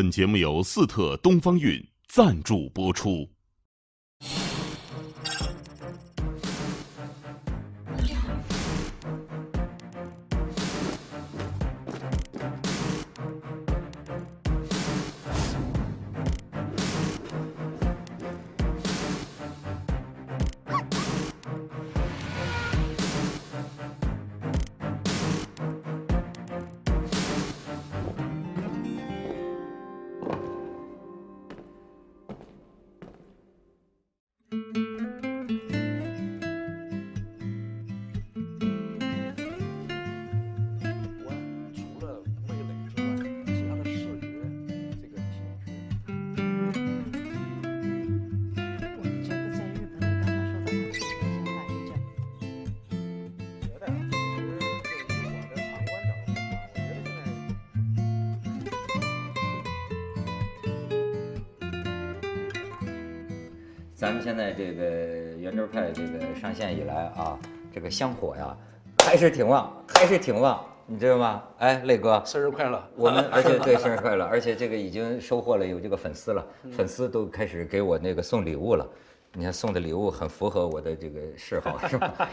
本节目由四特东方韵赞助播出。这个上线以来啊，这个香火呀还是挺旺，还是挺旺，你知道吗？哎，磊哥，生日快乐！我们 而且对生日快乐，而且这个已经收获了有这个粉丝了，粉丝都开始给我那个送礼物了。你看送的礼物很符合我的这个嗜好，是吧？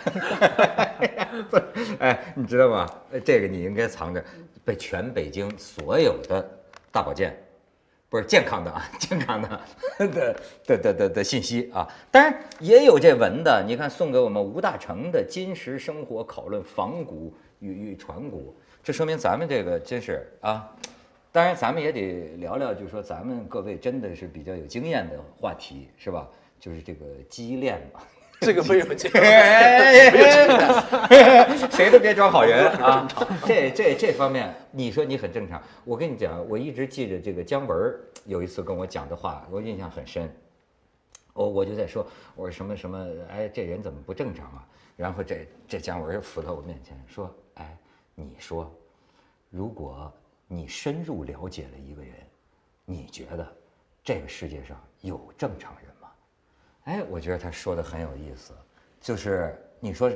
哎，你知道吗？呃这个你应该藏着，被全北京所有的大保健，不是健康的啊，健康的 的的的的的信息啊。当然也有这文的，你看送给我们吴大成的《金石生活考论仿古与与传古》，这说明咱们这个真是啊。当然，咱们也得聊聊，就是说咱们各位真的是比较有经验的话题，是吧？就是这个记忆链嘛。这个没有这个，谁都别装好人啊！这这这方面，你说你很正常。我跟你讲，我一直记着这个姜文有一次跟我讲的话，我印象很深。我我就在说，我说什么什么，哎，这人怎么不正常啊？然后这这姜文儿扶到我面前说，哎，你说，如果你深入了解了一个人，你觉得这个世界上有正常人？哎，我觉得他说的很有意思，就是你说，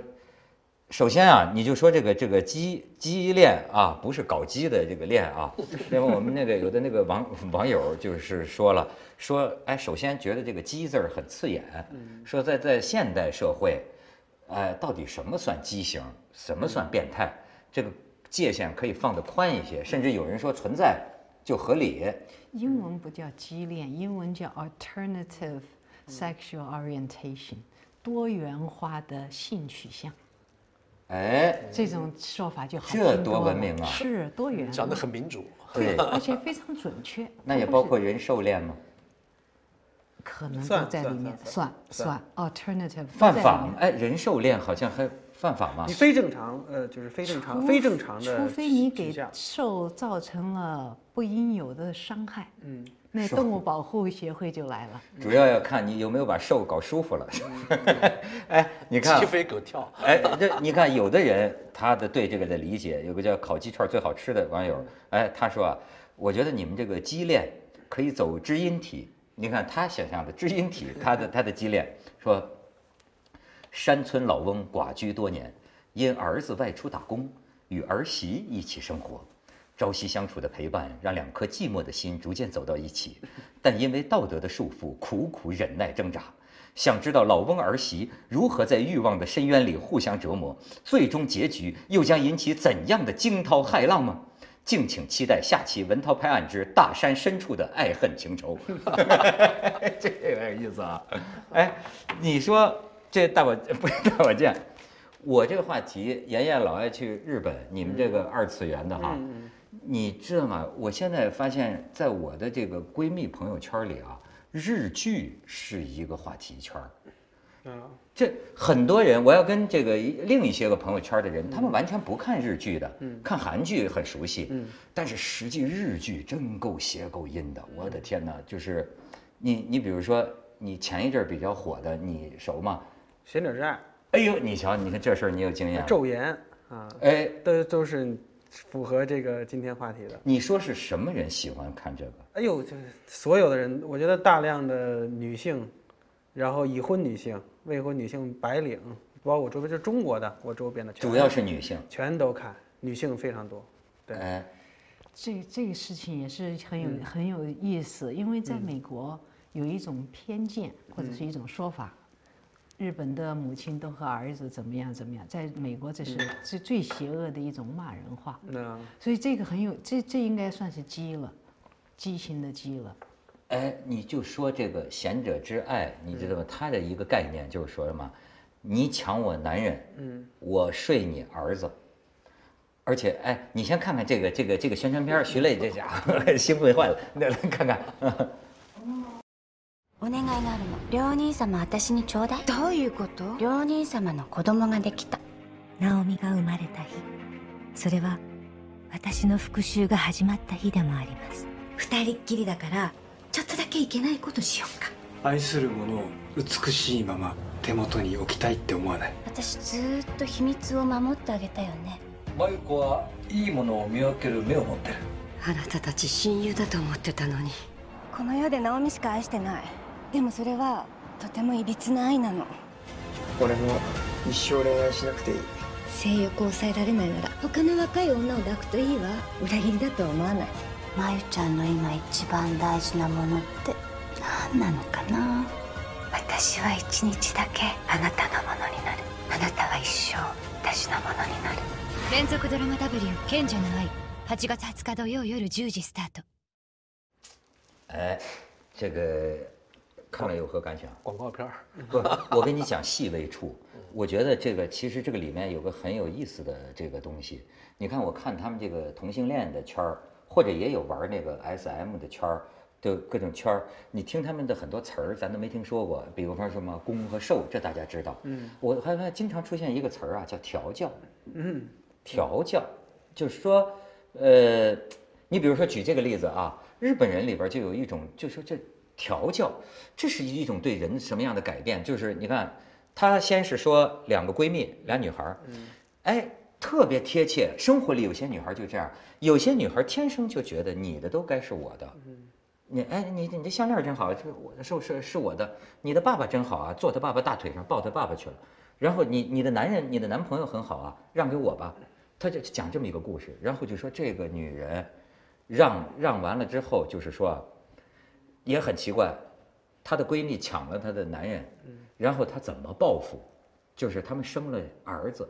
首先啊，你就说这个这个鸡鸡链啊，不是搞基的这个恋啊。因为我们那个有的那个网网友就是说了，说哎，首先觉得这个鸡字儿很刺眼，说在在现代社会，哎，到底什么算畸形，什么算变态，这个界限可以放得宽一些，甚至有人说存在就合理。英文不叫畸恋，英文叫 alternative sexual orientation，多元化的性取向。哎，这种说法就好这多文明啊是多元，讲的很民主。对，而且非常准确。那也包括人兽恋吗？可能算都在里面，算算算 alternative 犯？法吗哎，人兽恋好像还犯法吗你？非正常，呃，就是非正常、除非正常的除非你给兽造成了不应有的伤害，嗯，那动物保护协会就来了。主要要看你有没有把兽搞舒服了。哎，你看鸡，飞狗跳，哎，这你看，有的人他的对这个的理解，有个叫烤鸡串最好吃的网友，哎，他说啊，我觉得你们这个鸡链可以走知音体。你看他想象的知音体，他的他的鸡链说，山村老翁寡居多年，因儿子外出打工，与儿媳一起生活。朝夕相处的陪伴，让两颗寂寞的心逐渐走到一起，但因为道德的束缚，苦苦忍耐挣扎。想知道老翁儿媳如何在欲望的深渊里互相折磨，最终结局又将引起怎样的惊涛骇浪吗？敬请期待下期《文涛拍案之大山深处的爱恨情仇》。这个有点意思啊！哎，你说这大保 不是大保健，我这个话题，妍妍老爱去日本，你们这个二次元的哈，你知道吗？我现在发现，在我的这个闺蜜朋友圈里啊，日剧是一个话题圈儿。啊，这很多人，我要跟这个一另一些个朋友圈的人，他们完全不看日剧的，看韩剧很熟悉，嗯但是实际日剧真够邪够阴的，我的天哪！就是你你比如说，你前一阵儿比较火的，你熟吗？贤者之爱、哎呦，你瞧，你看这事儿你有经验，昼颜啊，哎，都都是符合这个今天话题的。你说是什么人喜欢看这个？哎呦，就是所有的人，我觉得大量的女性，然后已婚女性、未婚女性、白领，包括我周边，就是中国的，我周边的全主要是女性，全都看，女性非常多。对，哎，这这个事情也是很有、很有意思，因为在美国有一种偏见或者是一种说法，日本的母亲都和儿子怎么样怎么样，在美国这是最最邪恶的一种骂人话，那所以这个很有这这应该算是畸了，畸形的畸了。哎，你就说这个贤者之爱，你知道吗？他的一个概念就是说什么？你抢我男人，嗯，我睡你儿子。而且，哎，你先看看这个这个这个宣传片，徐磊这家伙 兴奋坏了，那来看看。お願いがあるの。両兄様私にちょうだい。どういうこと？両兄様の子供ができた。ナオミが生まれた日。それは私の復讐が始まった日でもあります。二人っきりだからちょっとだけいけないことしようか。愛するものを美しいまま手元に置きたいって思わない？私ずーっと秘密を守ってあげたよね。マユコはいいものを見分ける目を持ってる。あなたたち親友だと思ってたのに。この世でナオミしか愛してないでもそれはとてもいびつな愛なの。俺も一生恋愛しなくていい。性欲を抑えられないなら他の若い女を抱くといいわ。裏切りだとは思わない。まゆちゃんの今一番大事なものって何なのかな。私は一日だけあなたのものになる。あなたは一生私のものになる。連続ドラマ W 賢者の愛。8月20日土曜夜10時スタート。哎，这个看了有何感想？广告片儿，不，我跟你讲细微处，我觉得这个其实这个里面有个很有意思的这个东西。你看，我看他们这个同性恋的圈儿，或者也有玩那个 SM 的圈儿，就各种圈儿。你听他们的很多词儿，咱都没听说过，比如说什么攻和受，这大家知道。嗯，我还还经常出现一个词儿啊，叫调教。嗯，调教，就是说，呃，你比如说举这个例子啊，日本人里边就有一种，就说这调教，这是一种对人什么样的改变？就是你看，她先是说两个闺蜜，俩女孩儿，哎，特别贴切。生活里有些女孩就这样，有些女孩天生就觉得你的都该是我的。你哎，你你这项链真好，这我的是是是我的。你的爸爸真好啊，坐他爸爸大腿上抱他爸爸去了。然后你你的男人，你的男朋友很好啊，让给我吧。他就讲这么一个故事，然后就说这个女人让让完了之后，就是说啊也很奇怪，她的闺蜜抢了她的男人，然后她怎么报复？就是他们生了儿子，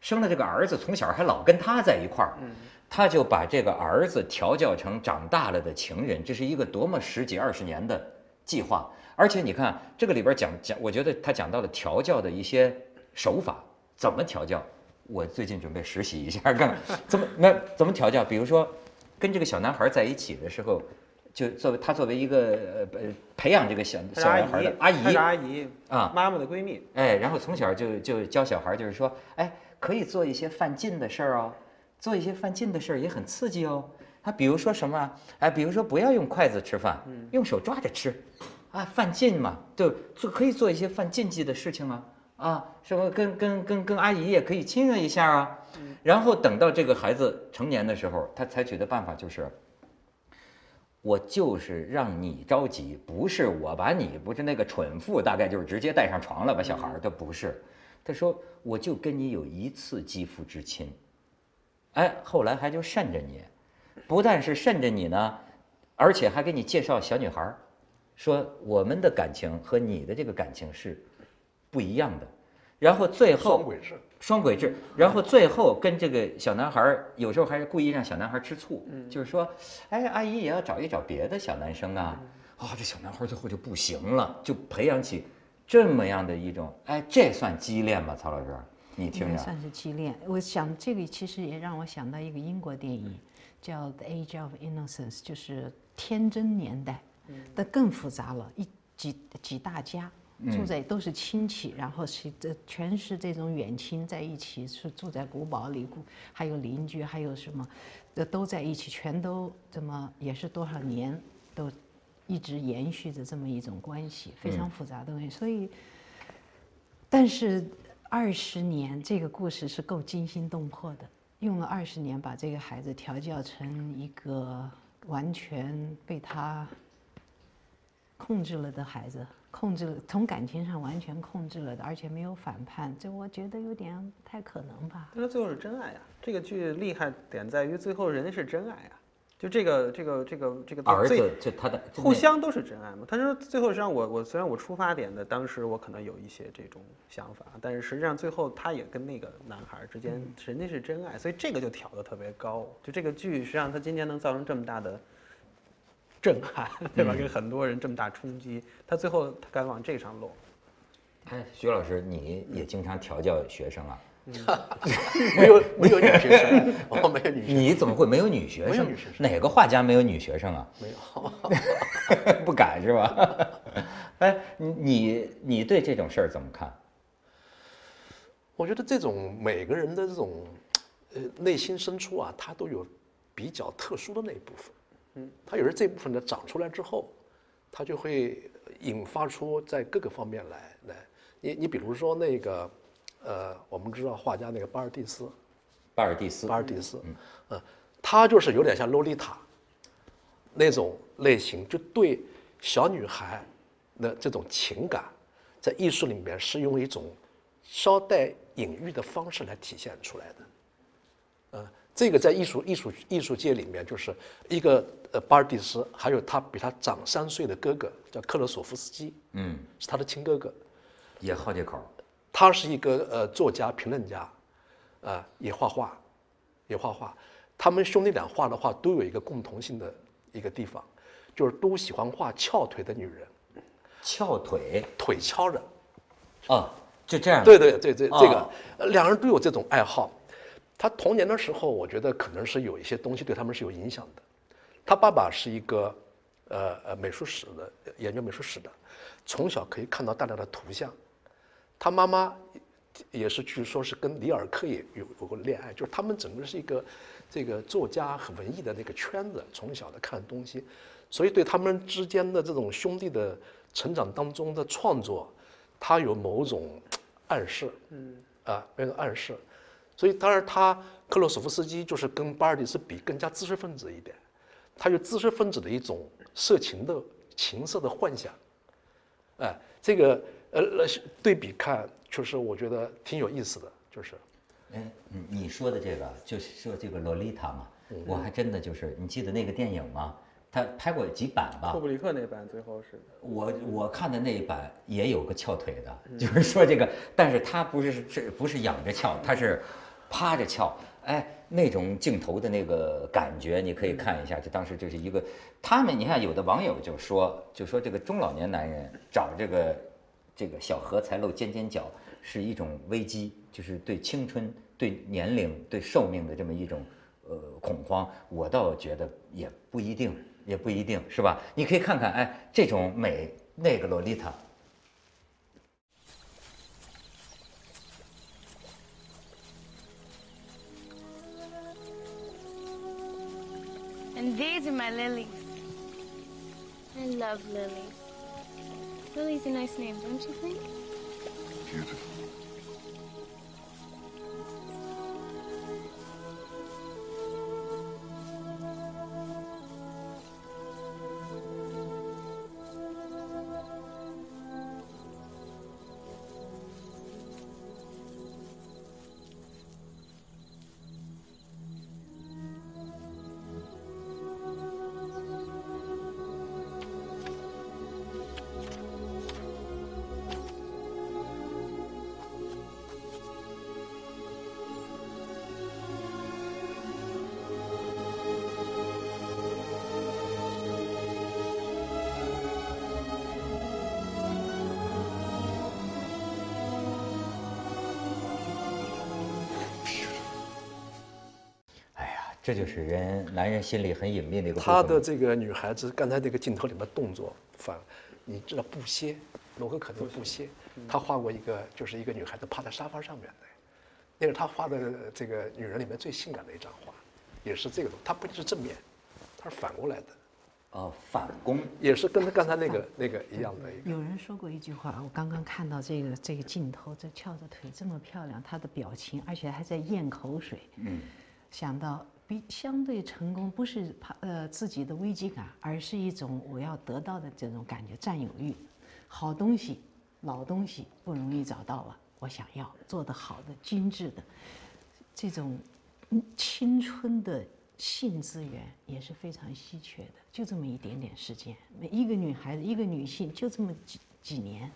生了这个儿子，从小还老跟她在一块儿，她就把这个儿子调教成长大了的情人，这是一个多么十几二十年的计划。而且你看这个里边讲讲，我觉得他讲到了调教的一些手法，怎么调教？我最近准备实习一下，看看怎么那怎么调教。比如说，跟这个小男孩在一起的时候，就作为他作为一个呃呃培养这个小小男孩的阿姨阿姨啊妈妈的闺蜜，哎，然后从小就就教小孩，就是说，哎，可以做一些犯禁的事儿哦，做一些犯禁的事儿也很刺激哦。他比如说什么啊？哎，比如说不要用筷子吃饭，用手抓着吃，啊，犯禁嘛，就做可以做一些犯禁忌的事情啊，啊，什么跟跟跟跟阿姨也可以亲热一下啊。然后等到这个孩子成年的时候，他采取的办法就是，我就是让你着急，不是我把你不是那个蠢妇，大概就是直接带上床了吧，小孩儿，他不是，他说我就跟你有一次肌肤之亲，哎，后来还就慎着你，不但是慎着你呢，而且还给你介绍小女孩儿，说我们的感情和你的这个感情是不一样的，然后最后双轨制，双轨制，然后最后跟这个小男孩儿，有时候还是故意让小男孩儿吃醋，就是说，哎，阿姨也要找一找别的小男生啊，啊、这小男孩儿最后就不行了，就培养起这么样的一种，哎，这算畸恋吗？曹老师，你听着，算是畸恋。我想这个其实也让我想到一个英国电影，叫《The Age of Innocence》，就是天真年代，但更复杂了，一几几大家。住在都是亲戚，然后是这全是这种远亲在一起，是住在古堡里，古还有邻居，还有什么，这都在一起，全都这么也是多少年都一直延续着这么一种关系，非常复杂的东西。所以，但是二十年这个故事是够惊心动魄的，用了二十年把这个孩子调教成一个完全被他控制了的孩子，控制了从感情上完全控制了的，而且没有反叛，这我觉得有点不太可能吧。但是最后是真爱啊！这个剧厉害点在于最后人家是真爱啊！就这个这个这个这个儿最子就他的互相都是真爱嘛。他说最后实际上我我虽然我出发点的当时我可能有一些这种想法，但是实际上最后他也跟那个男孩儿之间嗯人家是真爱，所以这个就挑的特别高。就这个剧实际上它今年能造成这么大的震撼，对吧？嗯给很多人这么大冲击，他最后他敢往这上落。哎，徐老师，你也经常调教学生啊？没有没有女学生，我没有女学生，你怎么会没有女学生？没有女学生哪个画家没有女学生啊？没有。不敢是吧？哎，你你你对这种事儿怎么看？我觉得这种每个人的这种呃内心深处啊，他都有比较特殊的那一部分。嗯，他有时候这部分呢长出来之后，它就会引发出在各个方面来来。你你比如说那个呃，我们知道画家那个巴尔蒂斯，巴尔蒂斯，巴尔蒂斯，嗯，呃，他就是有点像洛丽塔那种类型，就对小女孩的这种情感，在艺术里面是用一种稍带隐喻的方式来体现出来的。呃，这个在艺术艺术艺术界里面，就是一个呃巴尔蒂斯，还有他比他长三岁的哥哥叫克罗索夫斯基，嗯，是他的亲哥哥，也好这口。他是一个呃作家、评论家，啊、也画画，也画画。他们兄弟俩画的画都有一个共同性的一个地方，就是都喜欢画翘腿的女人，翘腿，腿翘着。啊，就这样。对对对对，哦这个呃两人都有这种爱好。他童年的时候，我觉得可能是有一些东西对他们是有影响的。他爸爸是一个呃呃美术史的研究美术史的，从小可以看到大量的图像。他妈妈也是据说是跟里尔克也有有过恋爱，就是他们整个是一个这个作家和文艺的那个圈子，从小的看东西，所以对他们之间的这种兄弟的成长当中的创作，他有某种暗示，嗯。啊，那个暗示，所以当然他克洛索夫斯基就是跟巴尔蒂斯比更加知识分子一点，他有知识分子的一种色情的情色的幻想，哎，这个呃呃对比看，确实我觉得挺有意思的，就是哎，你你说的这个就是说这个洛丽塔嘛，嗯我还真的就是，你记得那个电影吗？他拍过几版吧库？布里克那版最后是我我看的那一版也有个翘腿的，嗯就是说这个，但是他不是是不是仰着翘，他是趴着翘，哎，那种镜头的那个感觉，你可以看一下。就当时就是一个，他们你看有的网友就说，就说这个中老年男人找这个这个小荷才露尖尖角是一种危机，就是对青春、对年龄、对寿命的这么一种呃恐慌。我倒觉得也不一定，也不一定是吧？你可以看看，哎，这种美，那个洛丽塔。These are my lilies. I love lilies. Lily's a nice name, don't you think? Beautiful. 这就是人男人心里很隐秘的一个。他的这个女孩子刚才那个镜头里面动作反，你知道布歇，罗可可那个布歇，他画过一个就是一个女孩子趴在沙发上面的，那是他画的这个女人里面最性感的一张画，也是这个，他不是正面，他是反过来的，哦，反攻也是跟他刚才那个那个一样的一个。有人说过一句话，我刚刚看到这个这个镜头，这翘着腿这么漂亮，她的表情，而且还在咽口水。嗯，想到比相对成功不是怕呃自己的危机感，而是一种我要得到的这种感觉，占有欲。好东西、老东西不容易找到了，我想要做的好的、精致的，这种嗯青春的性资源也是非常稀缺的，就这么一点点时间，每一个女孩子，一个女性就这么几几年，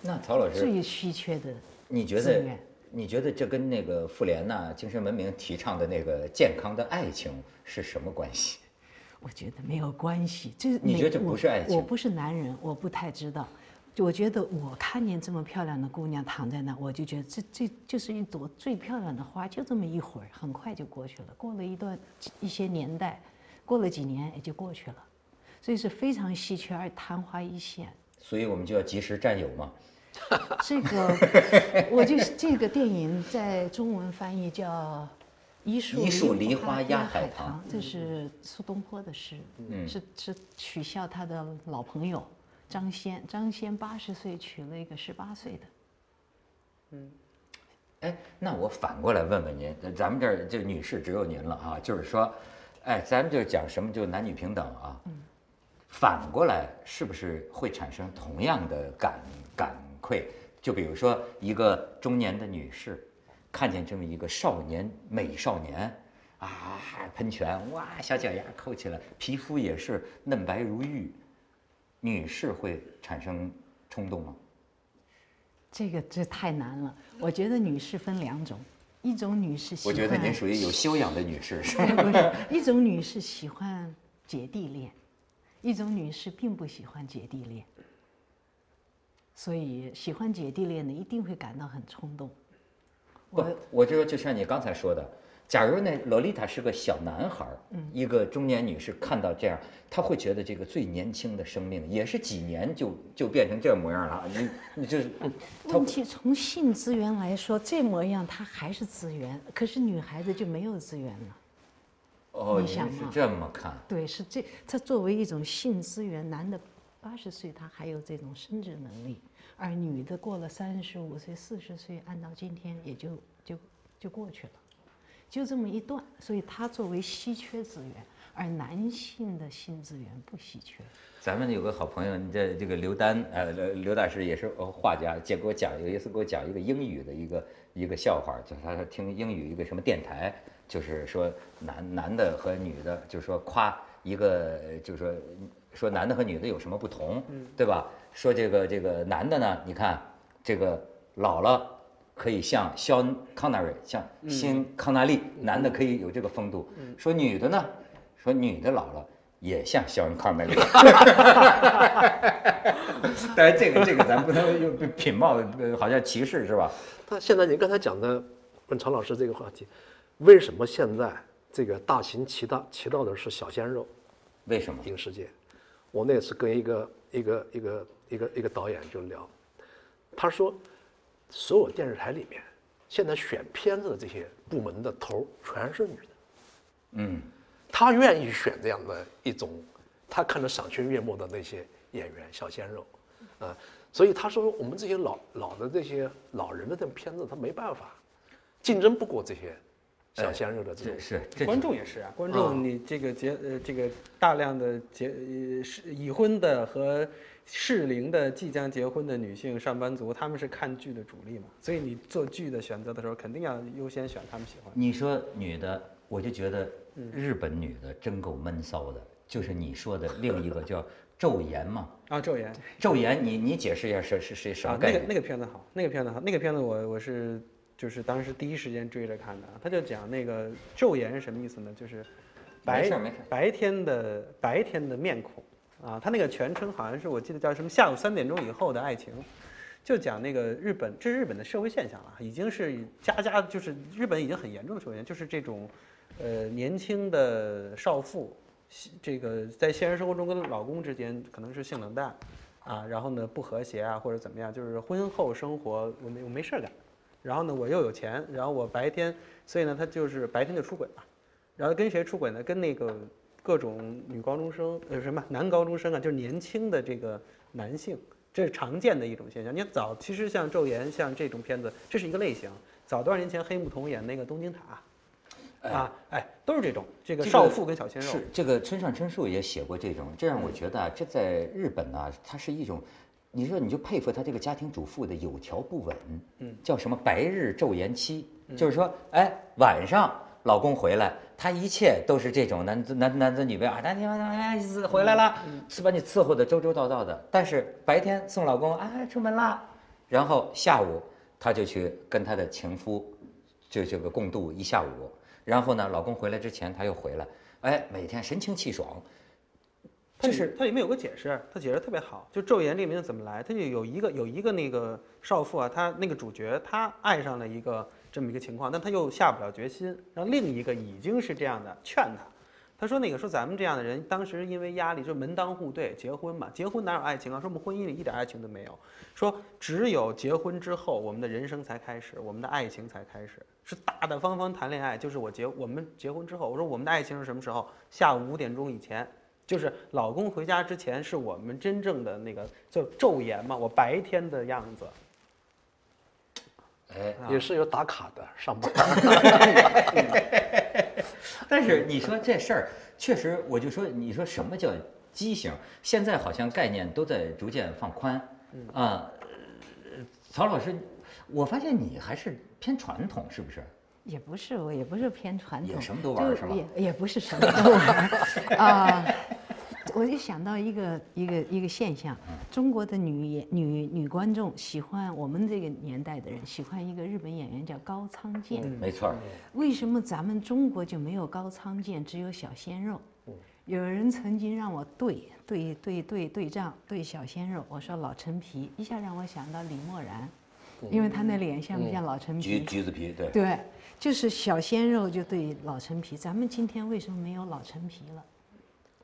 那曹老师最稀缺的你觉得？你觉得这跟那个妇联呐、精神文明提倡的那个健康的爱情是什么关系？我觉得没有关系，这你觉得这不是爱情我不是男人，我不太知道。我觉得我看见这么漂亮的姑娘躺在那，我就觉得这这就是一朵最漂亮的花，就这么一会儿，很快就过去了。过了一段一些年代，过了几年也就过去了，所以是非常稀缺而昙花一现。所以我们就要及时占有嘛。这个，我就是这个电影在中文翻译叫《一树一树梨花花压海海棠这是苏东坡的诗，嗯是是取笑他的老朋友张先。张先八十岁娶了一个十八岁的，嗯哎，那我反过来问问您，咱们这儿就女士只有您了啊，就是说，哎，咱们就讲什么就男女平等啊。嗯反过来是不是会产生同样的感感愧？就比如说一个中年的女士，看见这么一个少年美少年，啊，喷泉，哇，小脚丫扣起来，皮肤也是嫩白如玉，女士会产生冲动吗？这个这太难了。我觉得女士分两种，一种女士喜欢，我觉得您属于有修养的女士，是吧？不 是，一种女士喜欢姐弟恋，一种女士并不喜欢姐弟恋。所以喜欢姐弟恋的一定会感到很冲动。我，我这个就像你刚才说的，假如那洛丽塔是个小男孩儿，嗯一个中年女士看到这样，她会觉得这个最年轻的生命也是几年就就变成这模样了。你你就是，她问题从性资源来说，这模样它还是资源，可是女孩子就没有资源了。哦，你想是这么看？对，是这，它作为一种性资源，男的八十岁他还有这种生殖能力，而女的过了三十五岁、四十岁，按照今天也就就就过去了，就这么一段。所以它作为稀缺资源，而男性的性资源不稀缺。咱们有个好朋友，你这这个刘丹，呃，刘刘大师也是画家，姐给我讲有一次给我讲一个英语的一个一个笑话，就是他听英语一个什么电台，就是说男男的和女的，就是说夸一个，就是说说男的和女的有什么不同，对吧？说这个这个男的呢，你看这个老了可以像肖康纳瑞，像新康纳利，男的可以有这个风度。说女的呢，说女的老了。也像肖恩康纳利，但是这个这个咱不能用品貌，呃好像歧视是吧？那现在您刚才讲的问常老师这个话题，为什么现在这个大行其道其道的是小鲜肉？为什么？影视界，我那次跟一个一个一个一个一个导演就聊，他说，所有电视台里面，现在选片子的这些部门的头全是女的，嗯，他愿意选这样的一种，他看着赏心悦目的那些演员小鲜肉，啊，所以他说我们这些老老的这些老人的这种片子，他没办法，竞争不过这些小鲜肉的这种。是观众也是啊，观啊众你这个结呃这个大量的结呃是已婚的和适龄的即将结婚的女性上班族，他们是看剧的主力嘛，所以你做剧的选择的时候，肯定要优先选他们喜欢的。你说女的，我就觉得日本女的真够闷骚的，就是你说的另一个叫昼颜嘛。啊，昼颜，昼颜，你你解释一下是是是什么啊，概念？那个那个片子好，那个片子好，那个片子我我是就是当时第一时间追着看的啊。他就讲那个昼颜是什么意思呢？就是白白天的白天的面孔啊，他那个全称好像是我记得叫什么下午三点钟以后的爱情，就讲那个日本，这是日本的社会现象了，已经是家家就是日本已经很严重的社会现象，就是这种呃年轻的少妇。这个在现实生活中跟老公之间可能是性冷淡，啊，然后呢不和谐啊或者怎么样，就是婚后生活我没我没事儿干，然后呢我又有钱，然后我白天，所以呢他就是白天就出轨了，然后跟谁出轨呢？跟那个各种女高中生呃什么男高中生啊，就是年轻的这个男性，这是常见的一种现象。你看早其实像《昼颜》像这种片子，这是一个类型。早多少年前黑木瞳演那个《东京塔》。啊，哎，都是这种这个少妇跟小鲜肉。是这个村上春树也写过这种，这让我觉得啊，这在日本呢、它是一种，你说你就佩服他这个家庭主妇的有条不紊，嗯，叫什么白日昼颜妻，就是说，哎，晚上老公回来，她一切都是这种男子男男子女卑啊，男女哎回来了，是把你伺候的周周到到的。但是白天送老公哎出门啦，然后下午她就去跟她的情夫就这个共度一下午，然后呢，老公回来之前她又回来，哎，每天神清气爽。它是它里面有个解释，它解释特别好。就《昼颜》这个名字怎么来？它就有一个有一个那个少妇啊，她那个主角她爱上了一个这么一个情况，但她又下不了决心。然后另一个已经是这样的劝她，他说那个说咱们这样的人，当时因为压力就门当户对结婚嘛，结婚哪有爱情啊？说我们婚姻里一点爱情都没有，说只有结婚之后，我们的人生才开始，我们的爱情才开始，是大大方方谈恋爱。就是我结我们结婚之后，我说我们的爱情是什么时候？下午五点钟以前。就是老公回家之前，是我们真正的那个叫昼颜嘛，我白天的样子。哎，也是有打卡的上班。但是你说这事儿，确实，我就说，你说什么叫畸形？现在好像概念都在逐渐放宽。啊，曹老师，我发现你还是偏传统，是不是？也不是，我也不是偏传统，也什么都玩是吧？也也不是什么都玩 啊。我就想到一个一个一个现象，中国的女演女女观众喜欢我们这个年代的人喜欢一个日本演员叫高仓健，没错。为什么咱们中国就没有高仓健，只有小鲜肉？有人曾经让我对对对对对仗对小鲜肉，我说老陈皮，一下让我想到李默然，因为他那脸像不像老陈皮？橘橘子皮，对。对，就是小鲜肉就对老陈皮，咱们今天为什么没有老陈皮了？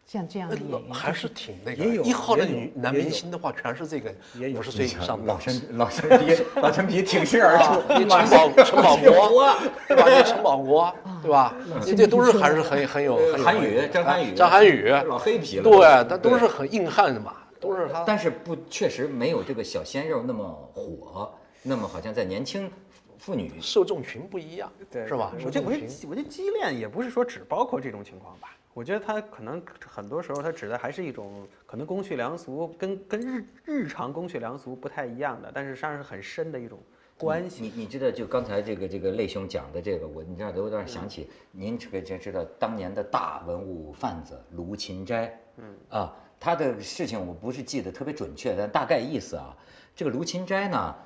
像这样的演员还是挺那个。也有一号的女男明星的话，全是这个五十岁以上的老陈老陈皮，老陈皮挺身而出。陈宝陈宝国，对吧？你陈宝国，对吧？你这都是还是很很有。韩宇，张涵予，张涵予，老黑皮了。对，他都是很硬汉的嘛，都是他。但是不，确实没有这个小鲜肉那么火，那么好像在年轻妇女受众群不一样，对，是吧？我觉得，我觉得，我觉得畸恋也不是说只包括这种情况吧。我觉得它可能很多时候它指的还是一种可能公序良俗，跟跟日日常公序良俗不太一样的，但是实际上是很深的一种关系。你你知道，就刚才这个这个类兄讲的这个，我你知道我有点想起您这个就知道当年的大文物贩子卢芹斋，嗯啊，他的事情我不是记得特别准确，但大概意思啊，这个卢芹斋呢，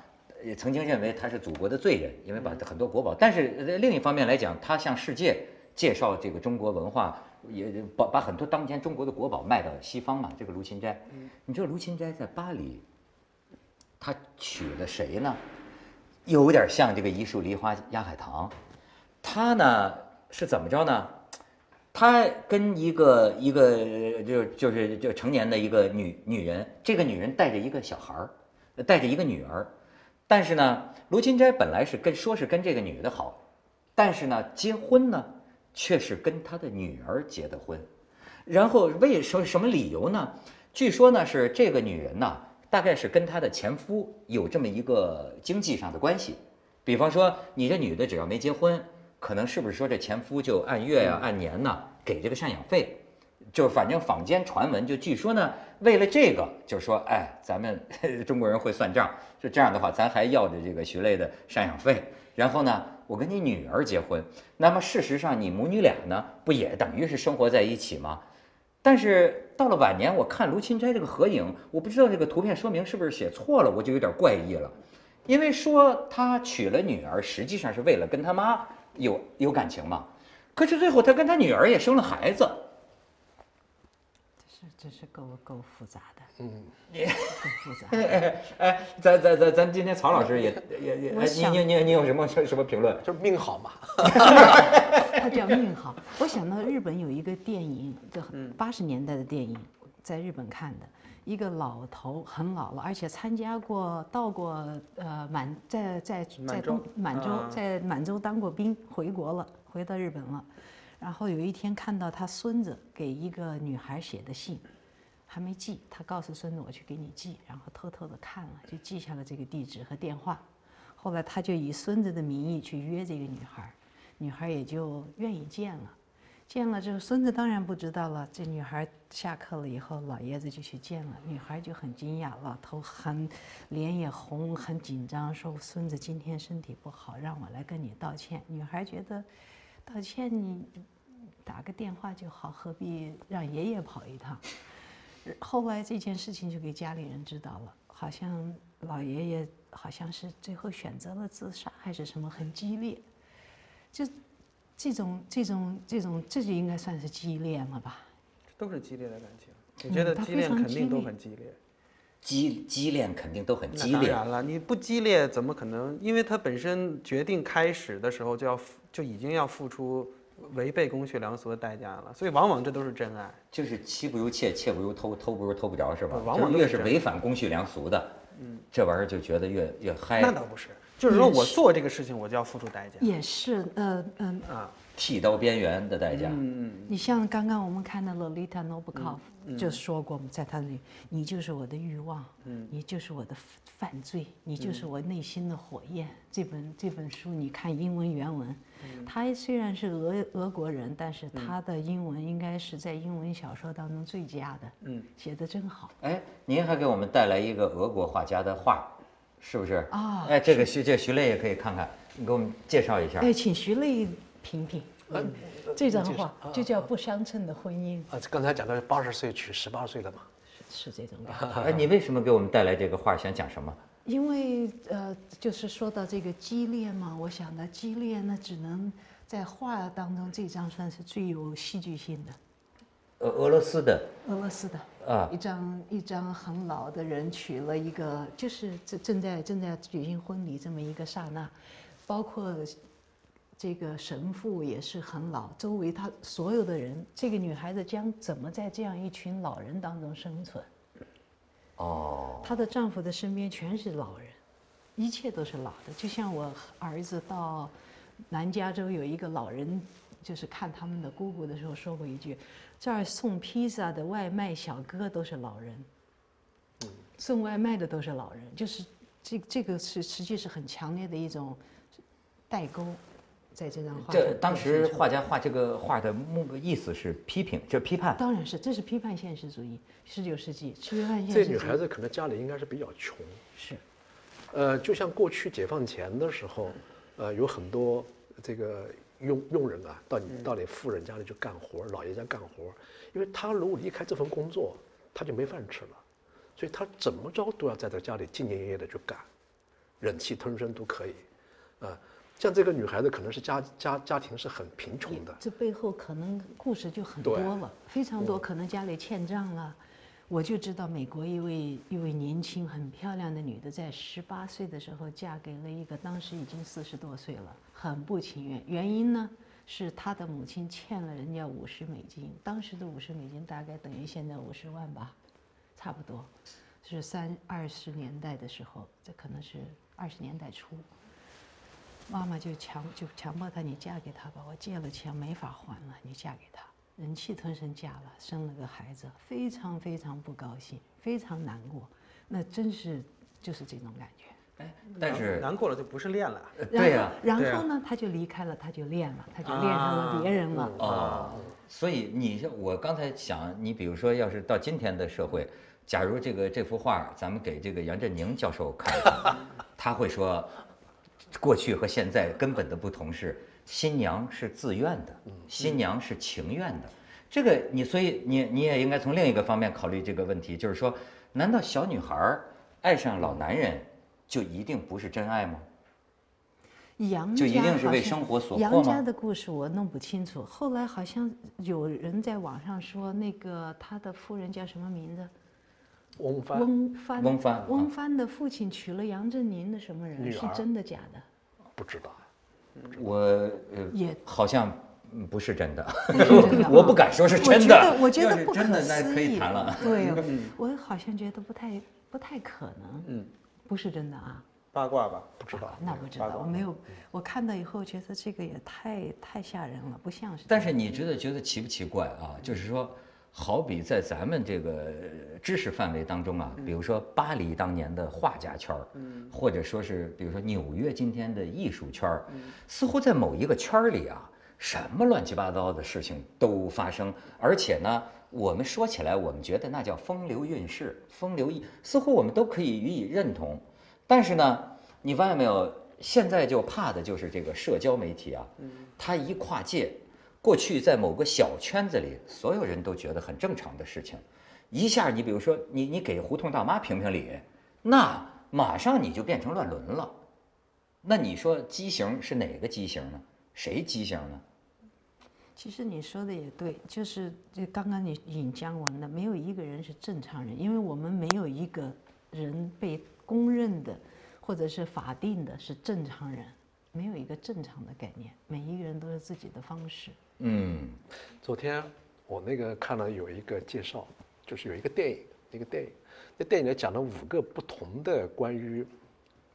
也曾经认为他是祖国的罪人，因为把很多国宝，但是另一方面来讲，他向世界介绍这个中国文化。也把把很多当年中国的国宝卖到西方嘛。这个卢芹斋，你知道卢芹斋在巴黎，他娶了谁呢？有点像这个一树梨花压海棠。他呢是怎么着呢？他跟一个一个就就是就成年的一个女女人，这个女人带着一个小孩儿，带着一个女儿。但是呢，卢芹斋本来是跟说是跟这个女的好，但是呢，结婚呢？却是跟他的女儿结的婚，然后为什么什么理由呢？据说呢是这个女人呢，大概是跟她的前夫有这么一个经济上的关系，比方说你这女的只要没结婚，可能是不是说这前夫就按月呀、按年呢给这个赡养费？就反正坊间传闻，就据说呢，为了这个，就是说，哎，咱们 中国人会算账，就这样的话，咱还要着这个徐磊的赡养费，然后呢？我跟你女儿结婚，那么事实上你母女俩呢，不也等于是生活在一起吗？但是到了晚年，我看卢芹斋这个合影，我不知道这个图片说明是不是写错了，我就有点怪异了。因为说他娶了女儿，实际上是为了跟他妈有有感情嘛。可是最后他跟他女儿也生了孩子。这是够 够复杂的，嗯，够复杂。哎哎，咱咱咱咱今天曹老师也也 也，你你你你有什么什么评论？就是命好嘛，他 叫命好。我想到日本有一个电影，就八十年代的电影，在日本看的，一个老头很老了，而且参加过到过呃满在在在东满洲在满洲当过兵，回国了，回到日本了。然后有一天看到他孙子给一个女孩写的信，还没寄，他告诉孙子我去给你寄，然后偷偷的看了，就记下了这个地址和电话。后来他就以孙子的名义去约这个女孩，女孩也就愿意见了。见了之后，孙子当然不知道了。这女孩下课了以后，老爷子就去见了，女孩就很惊讶，老头很脸也红，很紧张，说孙子今天身体不好，让我来跟你道歉。女孩觉得。道歉你打个电话就好，何必让爷爷跑一趟？后来这件事情就给家里人知道了，好像老爷爷好像是最后选择了自杀还是什么，很激烈。就这种这种这种，这就应该算是激烈了吧？都是激烈的感情。我嗯觉得激烈肯定都很激烈。激激烈肯定都很激烈。当然了，你不激烈怎么可能？因为他本身决定开始的时候就要付就已经要付出违背公序良俗的代价了，所以往往这都是真爱。就是妻不如妾，妾不如偷，偷不如偷不着，是吧？往往是越是违反公序良俗的，嗯，这玩意儿就觉得越越嗨。那倒不是，就是说我做这个事情我就要付出代价也是，呃嗯，啊。剃刀边缘的代价。嗯你像刚刚我们看到 Lolita Nabokov 嗯就说过嘛，在他那里，你就是我的欲望，嗯你就是我的犯罪，你就是我内心的火焰。这本这本书你看英文原文，嗯他虽然是俄俄国人，但是他的英文应该是在英文小说当中最佳的，嗯，写的真好。哎，您还给我们带来一个俄国画家的画，是不是？啊哎，这个徐这徐磊也可以看看，你给我们介绍一下。哎，请徐磊评评，嗯这张画就叫《不相称的婚姻》，啊，刚才讲的八十岁娶十八岁的嘛，是这种感觉。哎，你为什么给我们带来这个画？想讲什么？因为呃，就是说到这个激烈嘛，我想的激烈，那只能在画当中这张算是最有戏剧性的。俄俄罗斯的俄罗斯的啊一张一张很老的人娶了一个，就是正正在正在举行婚礼这么一个刹那，包括这个神父也是很老，周围他所有的人，这个女孩子将怎么在这样一群老人当中生存？哦，她的丈夫的身边全是老人，一切都是老的。就像我儿子到南加州有一个老人，就是看他们的姑姑的时候说过一句：“这儿送披萨的外卖小哥都是老人，送外卖的都是老人。”就是这这个是实际是很强烈的一种代沟，在这张画这当时画家画这个画的目意思是批评，这批判。当然是这是批判现实主义，十九世纪批判现实主义。这女孩子可能家里应该是比较穷，是，呃，就像过去解放前的时候，呃，有很多这个佣佣人啊，到你到你富人家里去干活，老爷家干活，因为他如果离开这份工作，他就没饭吃了，所以他怎么着都要在这家里兢兢业业的去干，忍气吞声都可以，啊、像这个女孩子可能是家家家庭是很贫穷的，这背后可能故事就很多了，非常多，可能家里欠账了。我就知道美国一位一位年轻很漂亮的女的，在十八岁的时候嫁给了一个当时已经四十多岁了，很不情愿。原因呢是她的母亲欠了人家五十美金，当时的五十美金大概等于现在五十万吧，差不多，是三二十年代的时候，这可能是二十年代初。妈妈就强就强迫她，你嫁给他吧，我借了钱没法还了，你嫁给他，忍气吞声嫁了，生了个孩子，非常非常不高兴，非常难过，那真是就是这种感觉。哎，但是难过了就不是恋了。对呀、啊然后呢，他就离开了，他就恋了，他就恋上了别人了。哦，所以你像我刚才想，你比如说，要是到今天的社会，假如这个这幅画咱们给这个杨振宁教授看，他会说，过去和现在根本的不同是，新娘是自愿的，新娘是情愿的。这个你所以你你也应该从另一个方面考虑这个问题，就是说，难道小女孩爱上老男人就一定不是真爱吗？杨就一定是为生活所迫杨家的故事我弄不清楚，后来好像有人在网上说，那个他的夫人叫什么名字？翁帆翁帆。翁帆啊翁帆的父亲娶了杨振宁的什么人？是真的假的？不知道。我呃也好像嗯不是真的，我不敢说是真的觉得。我觉得不真的，可那可以思议谈了。对，我好像觉得不太不太可能。嗯，不是真的啊。八卦吧？不知道。那不知道，我没有，我看到以后觉得这个也太太吓人了，不像是。但是你觉得觉得奇不奇怪啊？就是说，好比在咱们这个呃知识范围当中啊，比如说巴黎当年的画家圈儿，或者说是比如说纽约今天的艺术圈儿，似乎在某一个圈儿里啊，什么乱七八糟的事情都发生，而且呢。我们说起来，我们觉得那叫风流韵事、风流意，似乎我们都可以予以认同。但是呢，你发现没有？现在就怕的就是这个社交媒体啊，它一跨界，过去在某个小圈子里，所有人都觉得很正常的事情，一下你比如说你你给胡同大妈评评理，那马上你就变成乱伦了。那你说畸形是哪个畸形呢？谁畸形呢？其实你说的也对，就是就刚刚你引姜文的，没有一个人是正常人，因为我们没有一个人被公认的或者是法定的是正常人，没有一个正常的概念，每一个人都是自己的方式。嗯，昨天我那个看了有一个介绍，就是有一个电影，一个电影，那电影里讲了五个不同的关于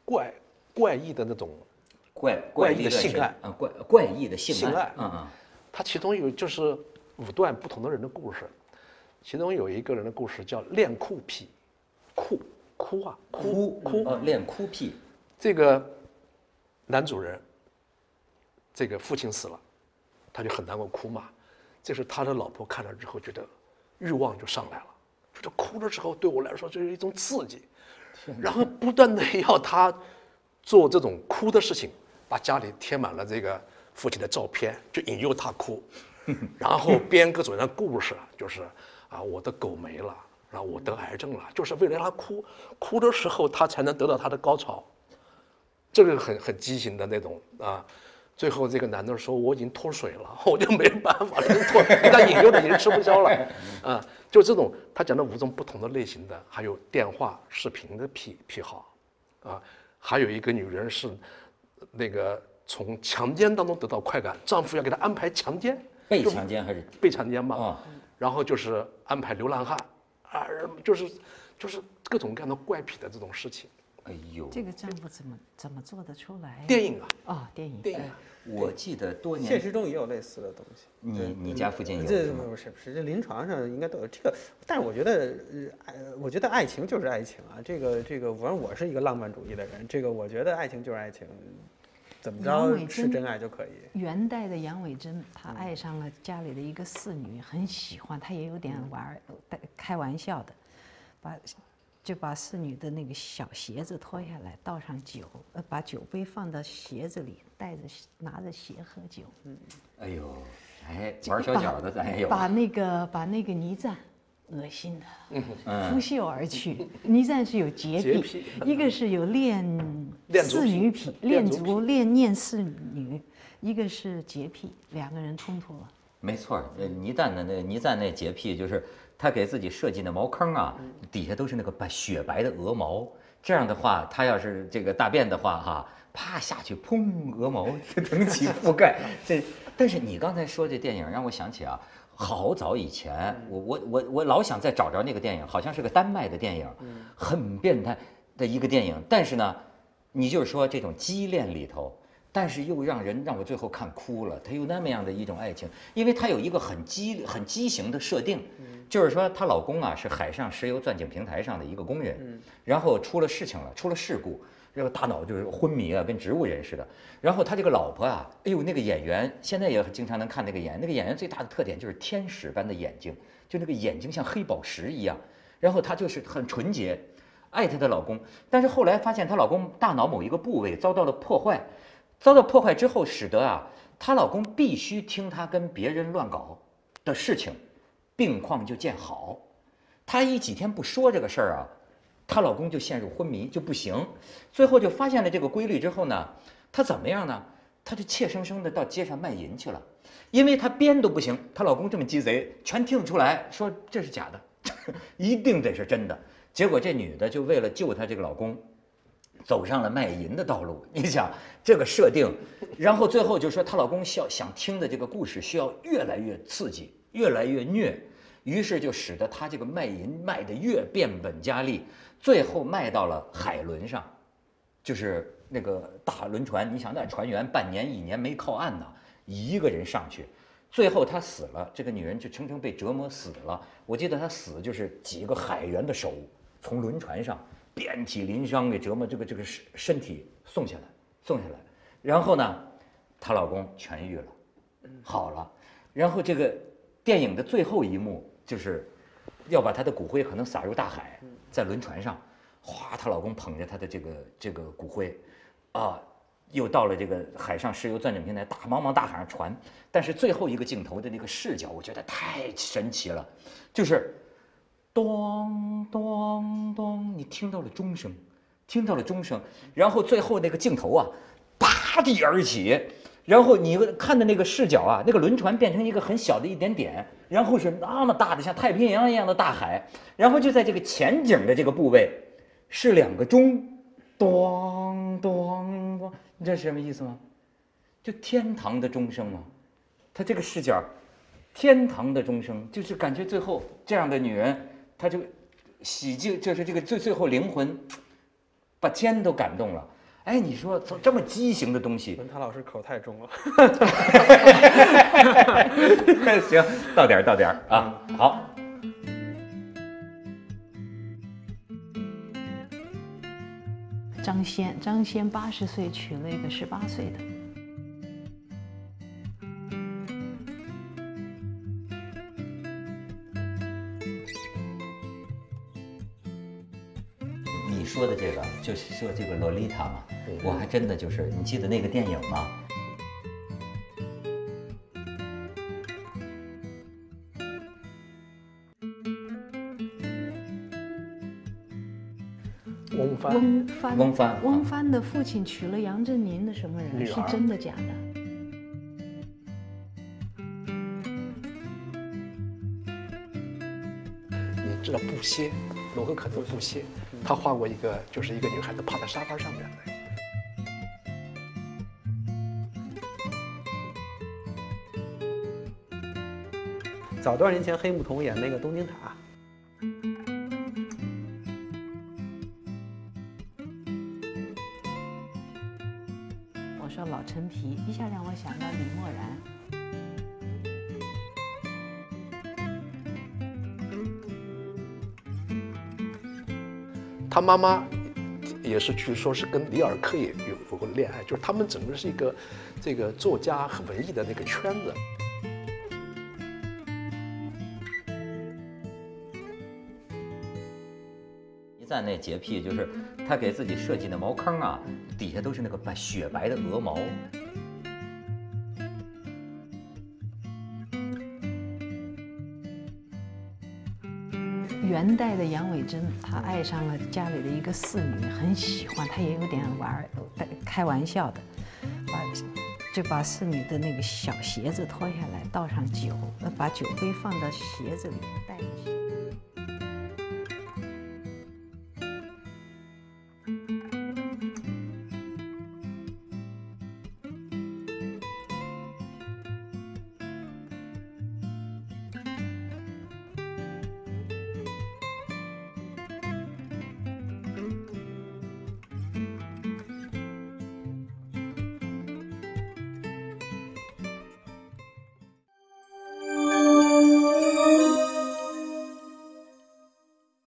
怪怪异的那种怪怪异的性爱，啊，怪怪异的性性爱。嗯嗯，它其中有就是五段不同的人的故事，其中有一个人的故事叫恋酷癖，酷哭啊哭哭哦，恋哭癖，这个男主人，这个父亲死了，他就很难过哭嘛。这时他的老婆看了之后，觉得欲望就上来了，觉得哭的时候对我来说就是一种刺激，然后不断的要他做这种哭的事情，把家里贴满了这个父亲的照片，就引诱他哭，然后编各种各样的故事，就是啊我的狗没了，然后我得癌症了，就是为了让他哭，哭的时候他才能得到他的高潮。这个很很畸形的那种啊。最后这个男的说：“我已经脱水了，我就没办法了，脱 给他引诱的已经吃不消了。”啊，就这种他讲的五种不同的类型的，还有电话、视频的癖癖好，啊，还有一个女人是那个从强奸当中得到快感，丈夫要给她安排强奸，被强奸还是被强奸嘛？啊，然后就是安排流浪汉，啊，就是就是各种各样的怪癖的这种事情。哎呦，这个丈夫怎么怎么做得出来？电影啊，哦，电影，电影啊，我记得多年现实中也有类似的东西。你你家附近有这不是不是，这临床上应该都有这个。但是我觉得，呃，爱我觉得爱情就是爱情啊。这个这个，反正我是一个浪漫主义的人。这个我觉得爱情就是爱情，怎么着是真爱就可以。元代的杨伟珍，他爱上了家里的一个侍女，很喜欢，他也有点玩儿带开玩笑的，把就把侍女的那个小鞋子脱下来，倒上酒，呃，把酒杯放到鞋子里，带着拿着鞋喝酒。嗯哎呦，哎，玩小脚的咱也有。把那个把那个倪瓒，恶心的，嗯拂袖而去。倪瓒是有洁癖，一个是有恋 侍女癖，恋恋足足恋念侍女，一个是洁癖，两个人冲突了。没错儿，呃倪瓒的那倪瓒那洁癖就是他给自己设计的茅坑啊，底下都是那个白雪白的鹅毛。这样的话，他要是这个大便的话，哈，啪下去，砰，鹅毛 腾起覆盖。这，但是你刚才说这电影让我想起啊，好早以前，我我我我老想再找着那个电影，好像是个丹麦的电影，很变态的一个电影。但是呢，你就是说这种畸恋里头。但是又让人让我最后看哭了，她有那么样的一种爱情，因为她有一个很畸很畸形的设定，就是说她老公啊是海上石油钻井平台上的一个工人，然后出了事情了，出了事故，这个大脑就是昏迷啊，跟植物人似的。然后他这个老婆啊，哎呦那个演员现在也经常能看那个演，那个演员最大的特点就是天使般的眼睛，就那个眼睛像黑宝石一样，然后她就是很纯洁，爱她的老公，但是后来发现她老公大脑某一个部位遭到了破坏。遭到破坏之后，使得啊，她老公必须听她跟别人乱搞的事情，病况就见好。她一几天不说这个事儿啊，她老公就陷入昏迷，就不行。最后就发现了这个规律之后呢，她怎么样呢？她就怯生生的到街上卖淫去了，因为她编都不行，她老公这么鸡贼，全听得出来，说这是假的，一定得是真的。结果这女的就为了救她这个老公。走上了卖淫的道路，你想这个设定，然后最后就说她老公想想听的这个故事需要越来越刺激，越来越虐，于是就使得她这个卖淫卖的越变本加厉，最后卖到了海轮上，就是那个大轮船，你想那船员半年一年没靠岸呢，一个人上去，最后她死了，这个女人就称称被折磨死了。我记得她死就是几个海员的手从轮船上。遍体鳞伤，给折磨这个这个身身体送下来，送下来，然后呢，她老公痊愈了，好了，然后这个电影的最后一幕就是，要把她的骨灰可能撒入大海，在轮船上，哗，她老公捧着她的这个这个骨灰，啊，又到了这个海上石油钻井平台，大茫茫大海上船，但是最后一个镜头的那个视角，我觉得太神奇了，就是咚咚咚，你听到了钟声，听到了钟声，然后最后那个镜头啊，拔地而起。然后你看的那个视角啊，那个轮船变成一个很小的一点点，然后是那么大的像太平洋一样的大海，然后就在这个前景的这个部位，是两个钟，咚咚咚，你知道什么意思吗？就天堂的钟声嘛，它这个视角，天堂的钟声，就是感觉最后这样的女人，她就喜剧，就是这个最最后灵魂，把天都感动了。哎，你说做这么畸形的东西，文涛老师口太重了。行，到点儿到点儿啊，好。张先，张先八十岁娶了一个十八岁的。说的这个就是说这个洛丽塔嘛，我还真的就是，你记得那个电影吗？翁帆，翁帆，翁帆啊翁帆的父亲娶了杨振宁的什么人？是真的假的？你知道布歇，罗可可能布歇，他画过一个，就是一个女孩子趴在沙发上面的。早多少年前黑木瞳演那个东京塔，妈妈也是，据说是跟里尔克也有有过恋爱，就是他们整个是一个这个作家和文艺的那个圈子。一赞那洁癖就是他给自己设计的茅坑啊，底下都是那个白雪白的鹅毛。元代的杨伟珍，他爱上了家里的一个侍女，很喜欢，他也有点玩儿开玩笑的，把就把侍女的那个小鞋子脱下来，倒上酒，把酒杯放到鞋子里带进去。